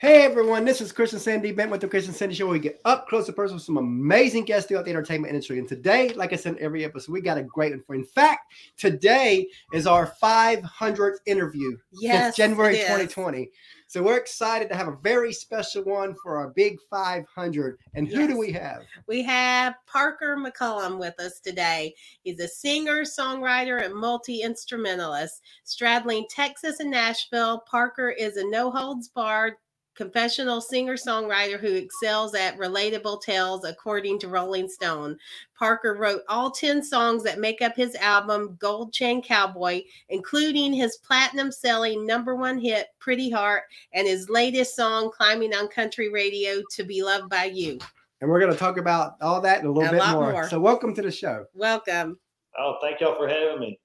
Hey everyone, this is Chris and Sandy Bent with the Chris and Sandy Show. Where we get up close and personal with some amazing guests throughout the entertainment industry. And today, like I said, in every episode, we got a great one for. you. In fact, today is our 500th interview. Yes, since January it is. 2020. So we're excited to have a very special one for our big 500. And who do we have? We have Parker McCollum with us today. He's a singer, songwriter, and multi instrumentalist. Straddling Texas and Nashville, Parker is a no holds barred confessional singer songwriter who excels at relatable tales, according to Rolling Stone. Parker wrote all 10 songs that make up his album, Gold Chain Cowboy, including his platinum selling number one hit, Pretty Heart, and his latest song, Climbing on Country Radio, To Be Loved by You. And we're going to talk about all that and a little A bit lot more. more. So welcome to the show. Welcome. Oh, thank y'all for having me.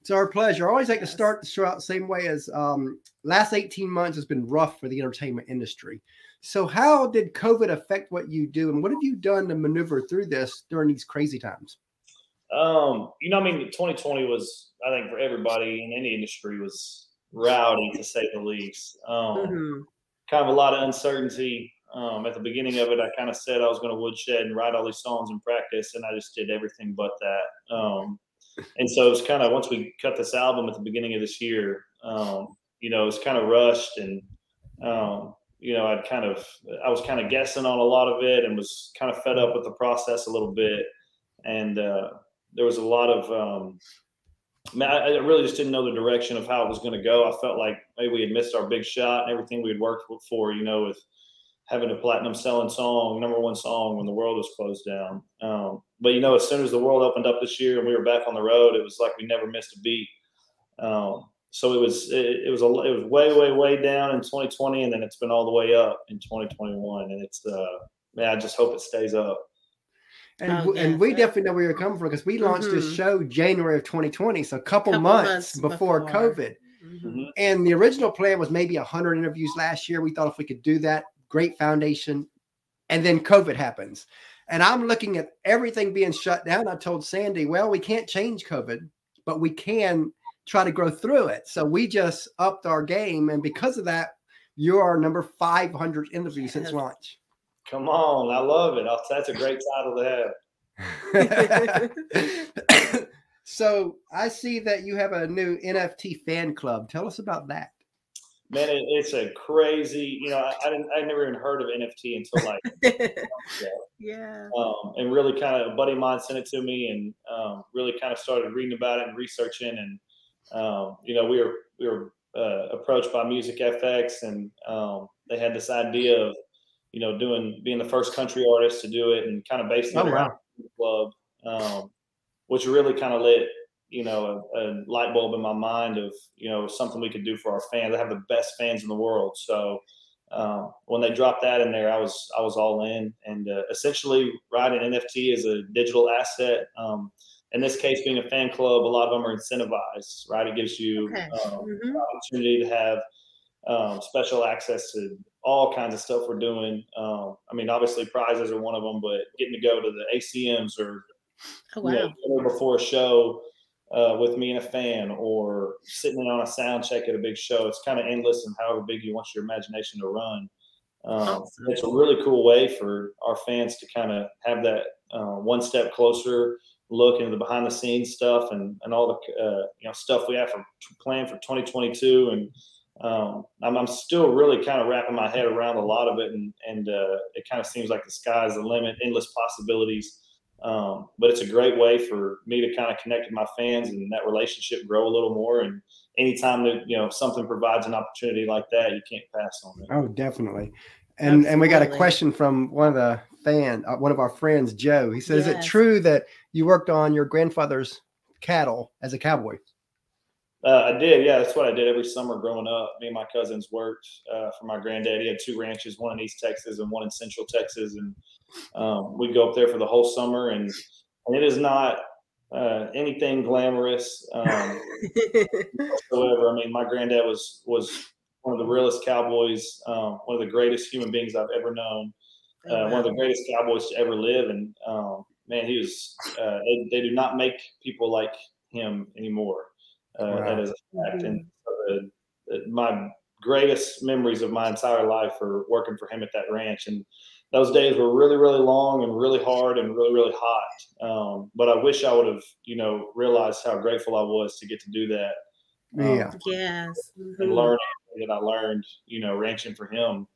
It's our pleasure. I always like to start the show out the same way as um, last 18 months has been rough for the entertainment industry. So, how did COVID affect what you do, and what have you done to maneuver through this during these crazy times? Um, you know, I mean, 2020 was, I think, for everybody in any industry was rowdy to say the least. Um, Mhm. Kind of a lot of uncertainty. Um, at the beginning of it, I kind of said I was going to woodshed and write all these songs and practice, and I just did everything but that. Um, and so it was kind of once we cut this album at the beginning of this year, um, you know, it was kind of rushed and um, you know, I'd kind of I was kind of guessing on a lot of it and was kind of fed up with the process a little bit. And uh, there was a lot of um, I, I really just didn't know the direction of how it was going to go. I felt like maybe we had missed our big shot and everything we had worked for, you know, with having a platinum selling song, number one song when the world was closed down. Um, but you know, as soon as the world opened up this year and we were back on the road, it was like we never missed a beat. Um, so it was it, it was a it was way way way down in 2020, and then it's been all the way up in 2021, and it's uh man, I just hope it stays up. And, Oh, w- and we yeah. definitely know where you're coming from because we launched this Mhm. show January of 2020, so a couple, Couple months, months before, before. COVID. Mhm. And the original plan was maybe 100 interviews last year. We thought if we could do that, great foundation. And then COVID happens. And I'm looking at everything being shut down. I told Sandy, well, we can't change COVID, but we can try to grow through it. So we just upped our game. And because of that, you're our number 500 interview since launch. Come on, I love it. That's a great title to have. so I see that you have a new NFT fan club. Tell us about that. Man, it, it's a crazy. You know, I, I didn't. I never even heard of NFT until like yeah. um, and really kind of a buddy of mine sent it to me and um, really kind of started reading about it and researching and um, you know we were we were uh, approached by Music FX and um, they had this idea of you know doing being the first country artist to do it and kind of based Oh, it around the club um, which really kind of lit you know a, a light bulb in my mind of you know something we could do for our fans. They have the best fans in the world, so um, when they dropped that in there, I was I was all in. And uh, essentially, right, an NFT is a digital asset. Um, in this case, being a fan club, a lot of them are incentivized. Right, it gives you Okay. um, Mhm. opportunity to have um, special access to all kinds of stuff we're doing. Um, I mean, obviously prizes are one of them, but getting to go to the ACMs or Oh, you know, before a show uh, with me and a fan, or sitting in on a sound check at a big show. It's kind of endless, and however big you want your imagination to run. Um, It's a really cool way for our fans to kind of have that uh, one step closer look into the behind the scenes stuff and, and all the uh, you know stuff we have for planned for 2022 and um, I'm, I'm still really kind of wrapping my head around a lot of it and and uh, it kind of seems like the sky's the limit endless possibilities um, but it's a great way for me to kind of connect with my fans and that relationship grow a little more and anytime that you know something provides an opportunity like that you can't pass on it Oh, definitely. And and we got a question from one of the fan, uh, one of our friends, Joe. He says, "Is it true that you worked on your grandfather's cattle as a cowboy?" Uh, I did, yeah. That's what I did every summer growing up. Me and my cousins worked uh, for my granddad. He had two ranches, one in East Texas and one in Central Texas, and um, we'd go up there for the whole summer. And, and it is not uh, anything glamorous um, whatsoever. I mean, my granddad was was one of the realest cowboys, um, one of the greatest human beings I've ever known, Oh, uh, one of the greatest cowboys to ever live. And um, man, he was. Uh, they, they do not make people like him anymore. Uh, Wow. That is a fact. And so the, the, my greatest memories of my entire life are working for him at that ranch. And those days were really, really long and really hard and really, really hot. Um, but I wish I would have, you know, realized how grateful I was to get to do that. Um, yeah. Yes. And Mhm. learn that I learned, you know, ranching for him.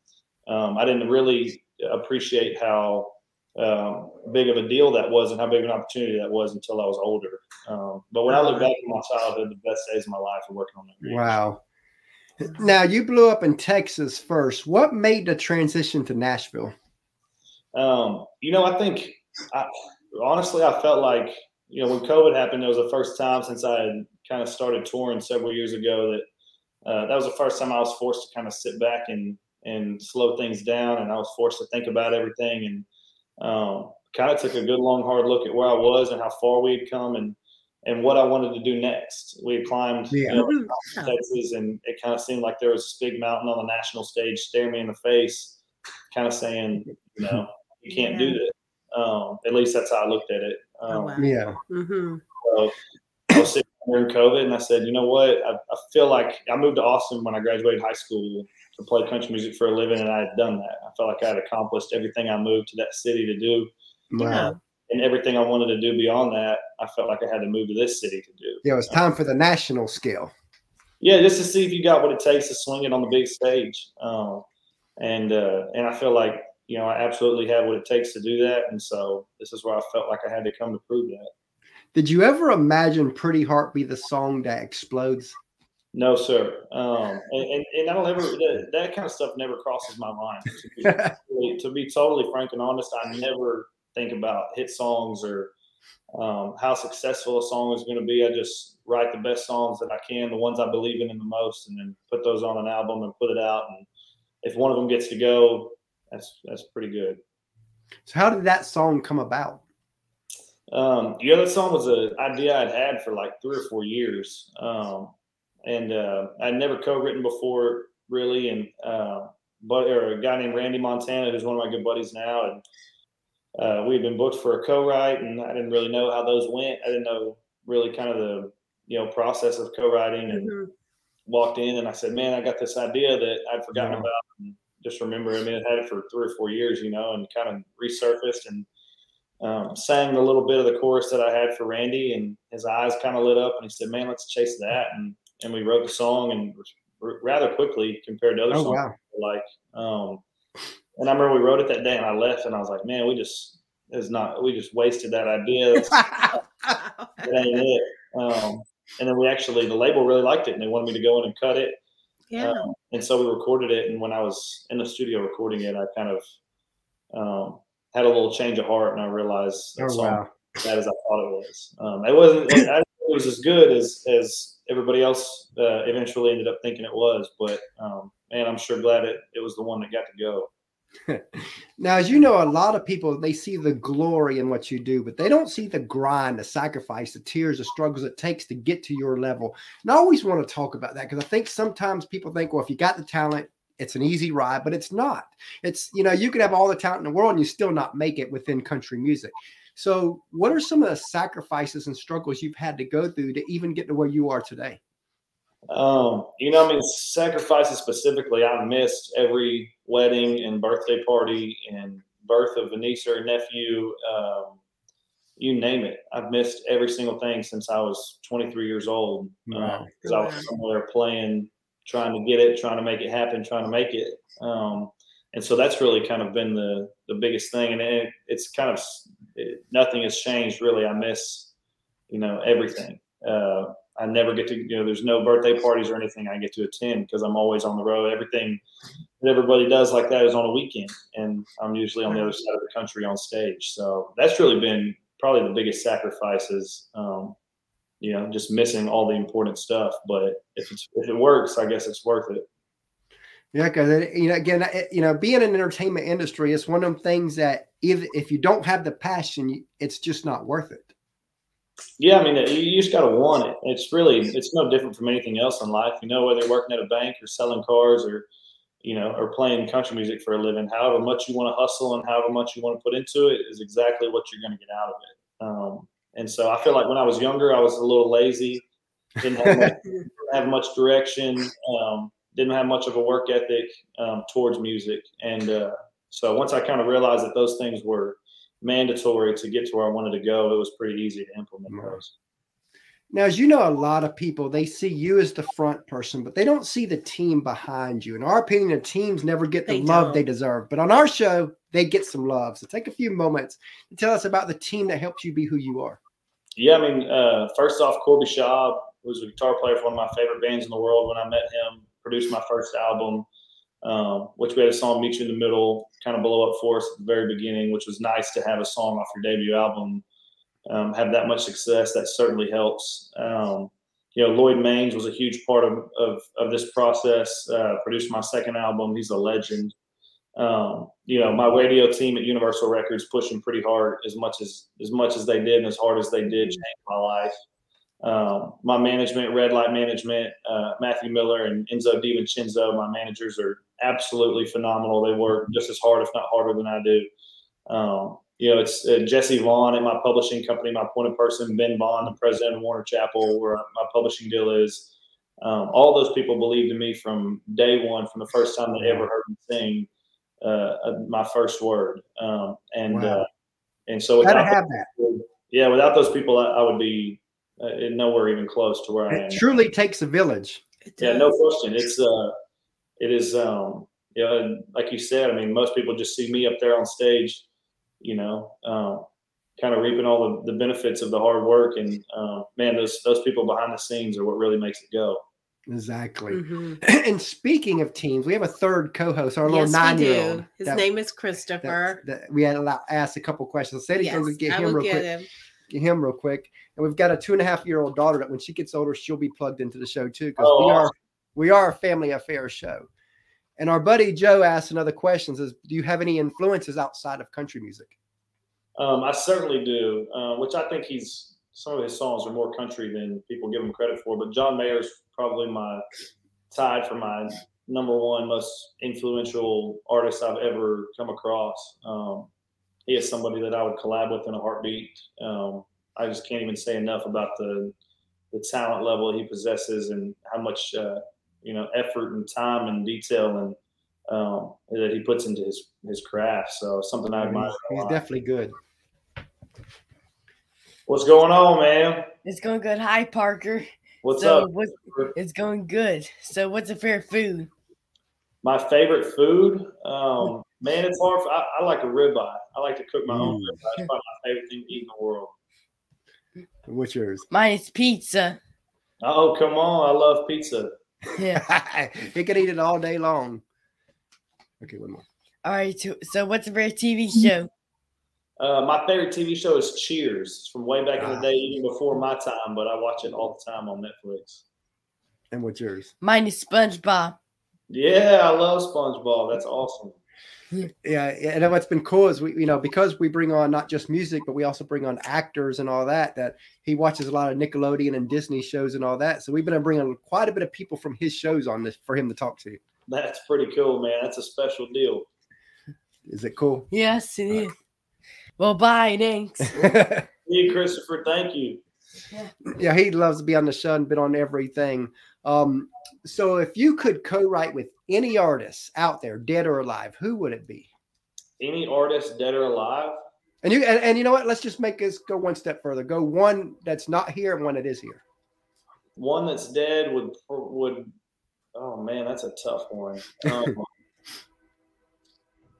Um, I didn't really appreciate how um, big of a deal that was and how big of an opportunity that was until I was older. Um, but when I look back at my childhood, the best days of my life were working on that. Wow. Now you blew up in Texas first. What made the transition to Nashville? Um, you know, I think I, honestly, I felt like you know when COVID happened, it was the first time since I had kind of started touring several years ago that uh, that was the first time I was forced to kind of sit back and and slow things down, and I was forced to think about everything and um, kind of took a good long hard look at where I was and how far we had come and and what I wanted to do next. We had climbed you know. Texas, and it kind of seemed like there was this big mountain on the national stage staring me in the face, kind of saying, you know, you can't do this. Um, at least that's how I looked at it. Um, Oh, wow. Yeah. Mhm. so I was sitting during COVID, and I said, you know what? I, I feel like I moved to Austin when I graduated high school to play country music for a living, and I had done that. I felt like I had accomplished everything I moved to that city to do, Yeah. Wow. and everything I wanted to do beyond that, I felt like I had to move to this city to do. Yeah, it was time for the national scale. yeah, just to see if you got what it takes to swing it on the big stage. Um, and uh, and I feel like you know I absolutely have what it takes to do that, and so this is where I felt like I had to come to prove that. Did you ever imagine Pretty Heart be the song that explodes? No, sir. Um, and, and, and I don't ever that, that kind of stuff never crosses my mind. To be, totally- to be totally frank and honest, I never think about hit songs or um, how successful a song is going to be. I just write the best songs that I can, the ones I believe in, in the most, and then put those on an album and put it out. And if one of them gets to go, that's that's pretty good. So how did that song come about? Um, yeah, that song was an idea I'd had for like three or four years, um, and uh, I'd never co-written before, really. And uh, but or a guy named Randy Montana, who's one of my good buddies now, and uh, we had been booked for a co-write, and I didn't really know how those went. I didn't know really kind of the you know process of co-writing, and Mhm. walked in, and I said, "Man, I got this idea that I'd forgotten Wow. about." And just remember, I mean, I had it for three or four years, you know, and kind of resurfaced and um, sang a little bit of the chorus that I had for Randy, and his eyes kind of lit up, and he said, "Man, let's chase that." And and we wrote the song, and r- rather quickly compared to other Oh songs, wow. like. Um, and I remember we wrote it that day, and I left, and I was like, "Man, we just is not we just wasted that idea. That ain't it." Um, and then we actually the label really liked it, and they wanted me to go in and cut it. yeah. Um, and so we recorded it. And when I was in the studio recording it, I kind of um, had a little change of heart, and I realized that Oh song wow. bad as I thought it was. Um, it wasn't. It, I, it was as good as as everybody else uh, eventually ended up thinking it was. But um, man, I'm sure glad it, it was the one that got to go. Now, as you know, a lot of people they see the glory in what you do, but they don't see the grind, the sacrifice, the tears, the struggles it takes to get to your level. And I always want to talk about that because I think sometimes people think, well, if you got the talent, it's an easy ride, but it's not. It's you know, you could have all the talent in the world and you still not make it within country music. So, what are some of the sacrifices and struggles you've had to go through to even get to where you are today? Um, you know, I mean, sacrifices specifically, I missed every wedding and birthday party and birth of a niece or a nephew. Um, you name it. I've missed every single thing since I was 23 years old Wow. because I was somewhere playing, trying to get it, trying to make it happen, trying to make it. Um, and so that's really kind of been the the biggest thing. And it, it's kind of it, nothing has changed really. I miss, you know, everything. Uh, I never get to, you know, there's no birthday parties or anything I get to attend because I'm always on the road. Everything that everybody does like that is on a weekend, and I'm usually on the other side of the country on stage. So that's really been probably the biggest sacrifices. Um, you know, just missing all the important stuff. But if it's if it works, I guess it's worth it. Yeah, because you know, again, it- you know, being in an entertainment industry, it's one of them things that if if you don't have the passion, it's just not worth it. Yeah, I mean, you you just got to want it. It's really, it's no different from anything else in life. You know, whether you're working at a bank or selling cars or, you know, or playing country music for a living, however much you want to hustle and however much you want to put into it is exactly what you're going to get out of it. Um, and so I feel like when I was younger, I was a little lazy, didn't have much, didn't have much direction. Um, didn't have much of a work ethic um, towards music, and uh, so once I kind of realized that those things were mandatory to get to where I wanted to go, it was pretty easy to implement those. Now, as you know, a lot of people they see you as the front person, but they don't see the team behind you. In our opinion, the teams never get the They love don't. they deserve. But on our show, they get some love. So take a few moments to tell us about the team that helps you be who you are. Yeah, I mean, uh, first off, Corby Schaub was a guitar player for one of my favorite bands in the world. When I met him, produced my first album, um, which we had a song "Meet You in the Middle," kind of blow up for us at the very beginning, which was nice to have a song off your debut album um, have that much success. That certainly helps. Um, you know, Lloyd Maines was a huge part of of, of this process. Uh, produced my second album. He's a legend. Um, you know, my radio team at Universal Records pushing pretty hard as much as as much as they did and as hard as they did changed my life. Um, my management, Red Light Management, uh, Matthew Miller and Enzo DiVincenzo, my managers are absolutely phenomenal. They work just as hard, if not harder, than I do. Um, you know, it's uh, Jesse Vaughn at my publishing company, my point of person, Ben Vaughn, the president of Warner Chappell, where my publishing deal is. Um, all those people believed in me from day one, from the first time they ever heard me sing uh, uh, my first word. Um, and Wow. uh, and so without have that. yeah, without those people, I, I would be uh, nowhere even close to where I am. It truly takes a village. Yeah, no question. It's uh, it is um, you know, and like you said. I mean, most people just see me up there on stage, you know, um, kind of reaping all the, the benefits of the hard work. And uh, man, those those people behind the scenes are what really makes it go. Exactly. Mhm. And speaking of teams, we have a third co-host, our Yes, little nine-year-old. His that- name is Christopher. that we had allow, asked a couple questions. I said he's yes, going to get I him real get quick. him. Him real quick. And we've got a two and a half year old daughter that when she gets older, she'll be plugged into the show too. Because Oh, we are we are a family affair show. And our buddy Joe asked another question: "Is do you have any influences outside of country music? Um, I certainly do, uh, which I think he's some of his songs are more country than people give him credit for. But John Mayer's probably my tied for my number one most influential artist I've ever come across. Um, he is somebody that I would collab with in a heartbeat. Um, I just can't even say enough about the the talent level he possesses and how much uh, you know effort and time and detail and um, that he puts into his his craft. So something I admire. He's, he's definitely good. What's going on, man? It's going good. Hi, Parker. What's so up? What, it's going good. So what's a fair food? My favorite food, um, man, it's hard. For, I, I like a ribeye. I like to cook my own Mm. ribeye. It's probably my favorite thing to eat in the world. What's yours? Mine is pizza. Oh, come on! I love pizza. Yeah. you could eat it all day long. Okay, one more. All right. So, so what's a favorite TV show? Uh, my favorite TV show is Cheers. It's from way back in the Ah. day, even before my time, but I watch it all the time on Netflix. And what's yours? Mine is SpongeBob. Yeah, I love SpongeBob. That's awesome. Yeah, and then what's been cool is we, you know, because we bring on not just music, but we also bring on actors and all that. That he watches a lot of Nickelodeon and Disney shows and all that. So we've been bringing quite a bit of people from his shows on this for him to talk to. That's pretty cool, man. That's a special deal. Is it cool? Yes, it is. Well, bye. Thanks. Hey, Christopher, thank you. yeah, he loves to be on the show and been on everything. Um, so if you could co-write with any artist out there, dead or alive, who would it be? Any artist, dead or alive? And you and, and you know what? Let's just make this go one step further. Go one that's not here and one that is here. One that's dead would would. Oh man, that's a tough one. Um,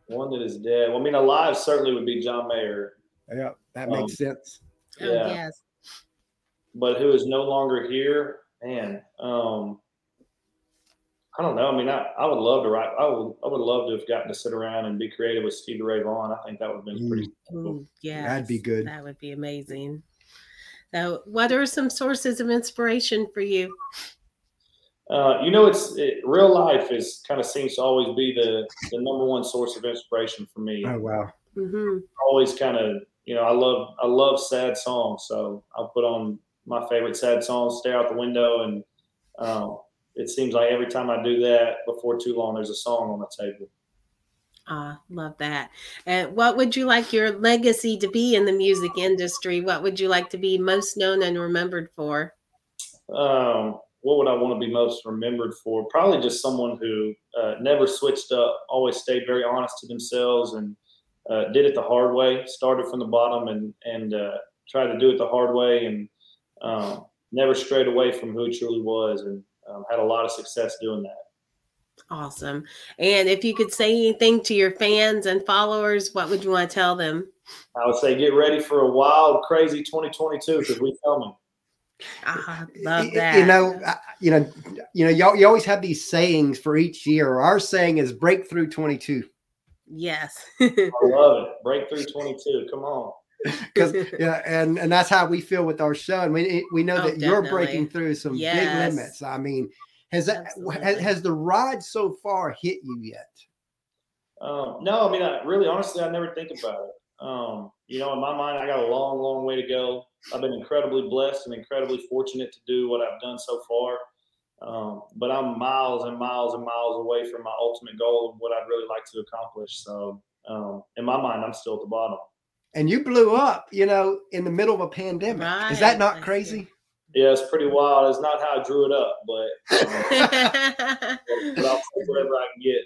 one that is dead. Well, I mean, alive certainly would be John Mayer, Yeah, that Um, makes sense. Oh, yes. but who is no longer here? Man, um, I don't know. I mean, I, I would love to write. I would I would love to have gotten to sit around and be creative with Stevie Ray Vaughan. I think that would have been pretty. cool. Ooh, yes. That'd be good. That would be amazing. So, what are some sources of inspiration for you? Uh, you know, it's it, real life is kind of seems to always be the the number one source of inspiration for me. Oh wow. hmm always kind of you know I love I love sad songs, so I'll put on my favorite sad songs, stare out the window, and um, it seems like every time I do that, before too long, there's a song on the table. Ah, love that. And what would you like your legacy to be in the music industry? What would you like to be most known and remembered for? Um, what would I want to be most remembered for? Probably just someone who uh, never switched up, always stayed very honest to themselves, and uh, did it the hard way. Started from the bottom and and uh, tried to do it the hard way, and um, never strayed away from who he truly was, and um, had a lot of success doing that. Awesome. And if you could say anything to your fans and followers, what would you want to tell them? I would say get ready for a wild, crazy 2022 because we coming. I love that. You know, you know, you know, you, you always have these sayings for each year. Our saying is breakthrough 22 yes. I love it. Breakthrough 22. Come on. because yeah, and and that's how we feel with our show. And we we know Oh, that you're breaking through some Yes. big limits. I mean, has that has, has the ride so far hit you yet? Um, no, I mean, I, really, honestly, I never think about it. Um, you know, in my mind, I got a long, long way to go. I've been incredibly blessed and incredibly fortunate to do what I've done so far. Um, but I'm miles and miles and miles away from my ultimate goal of what I'd really like to accomplish. So, um, in my mind, I'm still at the bottom. And you blew up, you know, in the middle of a pandemic. Is that not crazy? Yeah, it's pretty wild. It's not how I drew it up, but, um, but I'll take whatever I can get.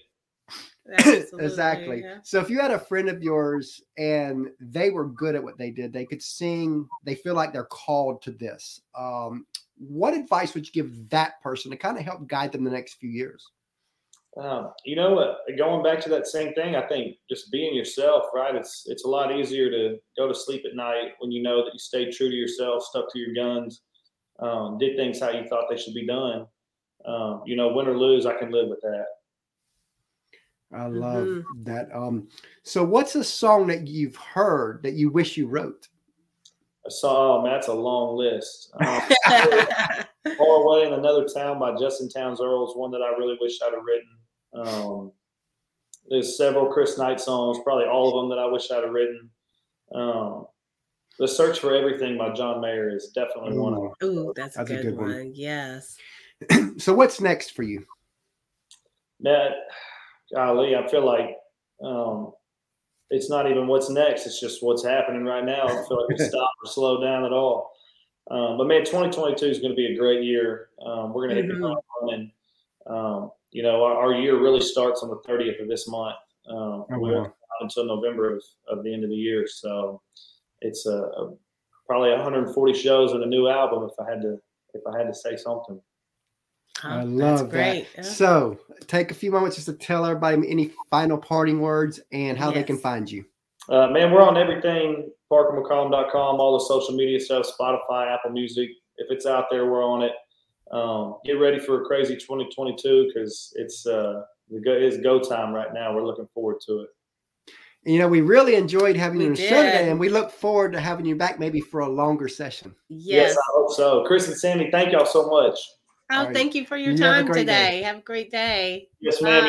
Absolutely, exactly. yeah. So if you had a friend of yours and they were good at what they did, they could sing, they feel like they're called to this. Um, what advice would you give that person to kind of help guide them the next few years? Um, you know what? Going back to that same thing, I think just being yourself, right? It's it's a lot easier to go to sleep at night when you know that you stayed true to yourself, stuck to your guns, um, did things how you thought they should be done. Um, you know, win or lose, I can live with that. I love Mhm. that. Um, so what's a song that you've heard that you wish you wrote? A song, man, that's a long list. Um, Far Away in Another Town by Justin Townes Earle is one that I really wish I'd have written. Um, there's several Chris Knight songs, probably all of them that I wish I'd have written. Um, the Search for Everything by John Mayer is definitely one of them. Ooh, that's a That's a good, good one. one. Yes. So what's next for you? That, golly, I feel like um, it's not even what's next. It's just what's happening right now. I feel like we stop or slow down at all. Um, but man, 2022 is going to be a great year. Um, we're going to hit the Mhm. ground running. Um, you know, our, our year really starts on the 30th of this month. Um, Oh, wow. until November of, of the end of the year. So it's a, a probably 140 shows and a new album. If I had to, if I had to say something. I love that's great. that. Yeah. So take a few moments just to tell everybody any final parting words and how they can find you. Uh, man, we're on everything, parkermccollum.com, all the social media stuff, Spotify, Apple Music. If it's out there, we're on it. Um, get ready for a crazy 2022 because it's uh, the go, it's go time right now. We're looking forward to it. You know, we really enjoyed having you on the show today, and we look forward to having you back maybe for a longer session. Yes. I hope so. Chris and Sandy, thank y'all so much. Oh, All right. thank you for your You have a time day. today. Have a great day. Yes, ma'am. Bye.